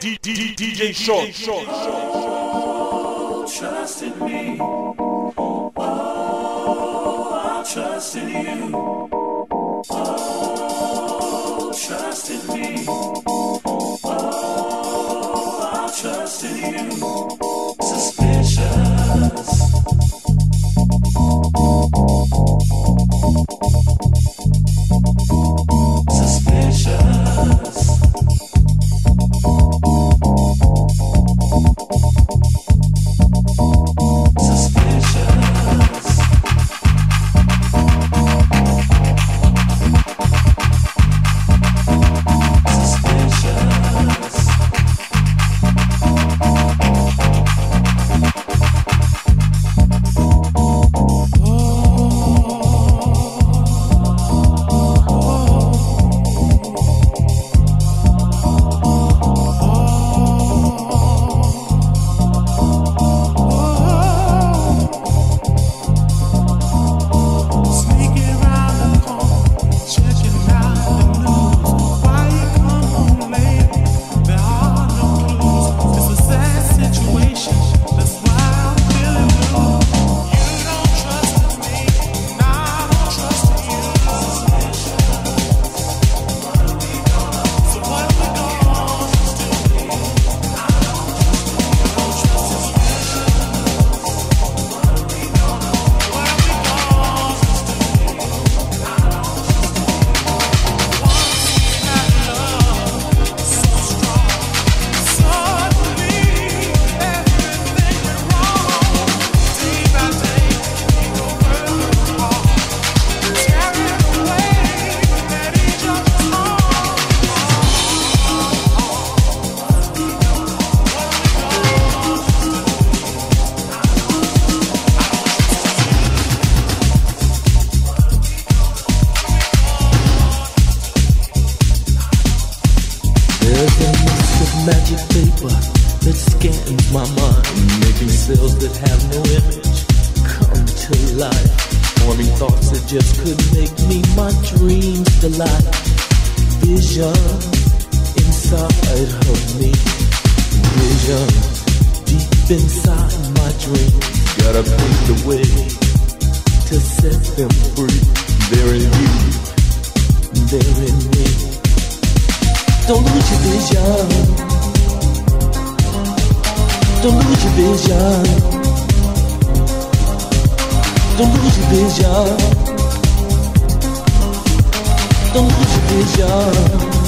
D- D- DJ Short. Short. Trust in me. Oh, I trust in you. Oh, trust in me. Oh, I trust in you. Magic paper that scans my mind, making cells that have no image come to life, forming thoughts that just could make me my dreams delight. Vision inside of me, vision deep inside my dreams, gotta pave the way to set them free. They're in you, they're in me. Tão longe de beijar Tão longe beijar Tão longe beijar Tão longe beijar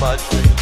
my dreams.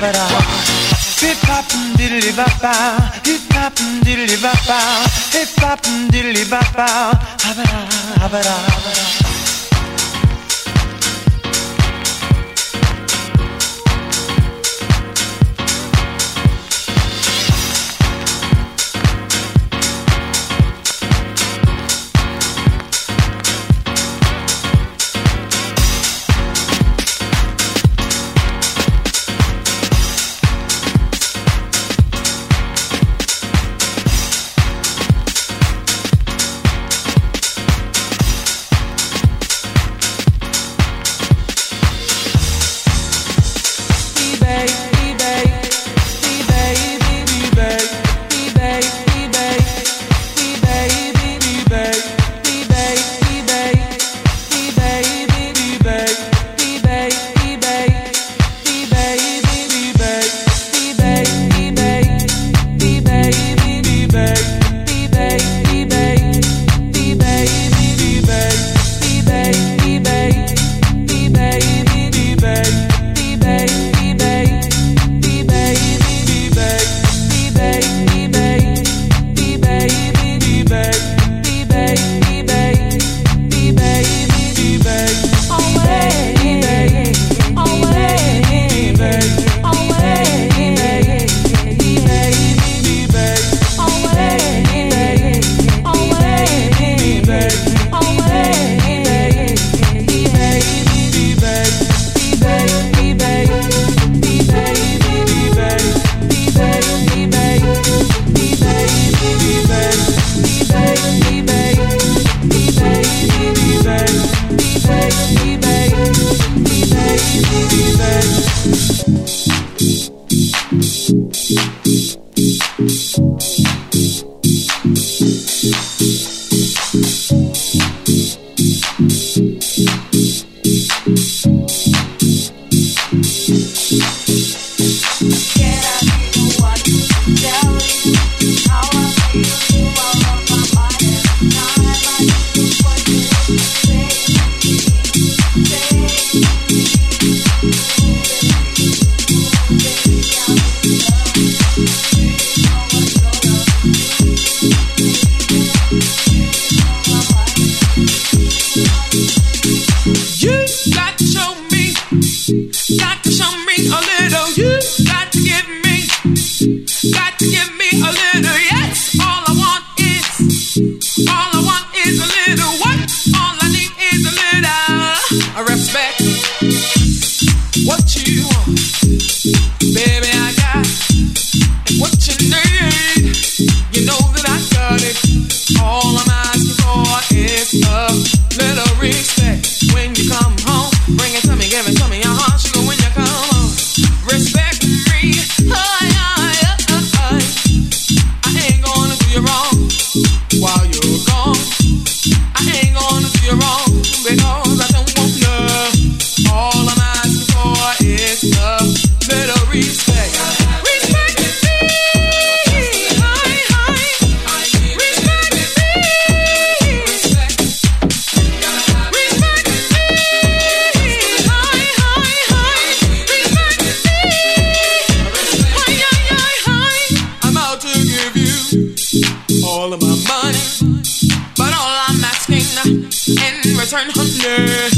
ba Hip hop diddly ba ba, hip hop diddly ba ba, hip hop diddly ba ba, ha ba da, ha ba da, ha ba da. yeah.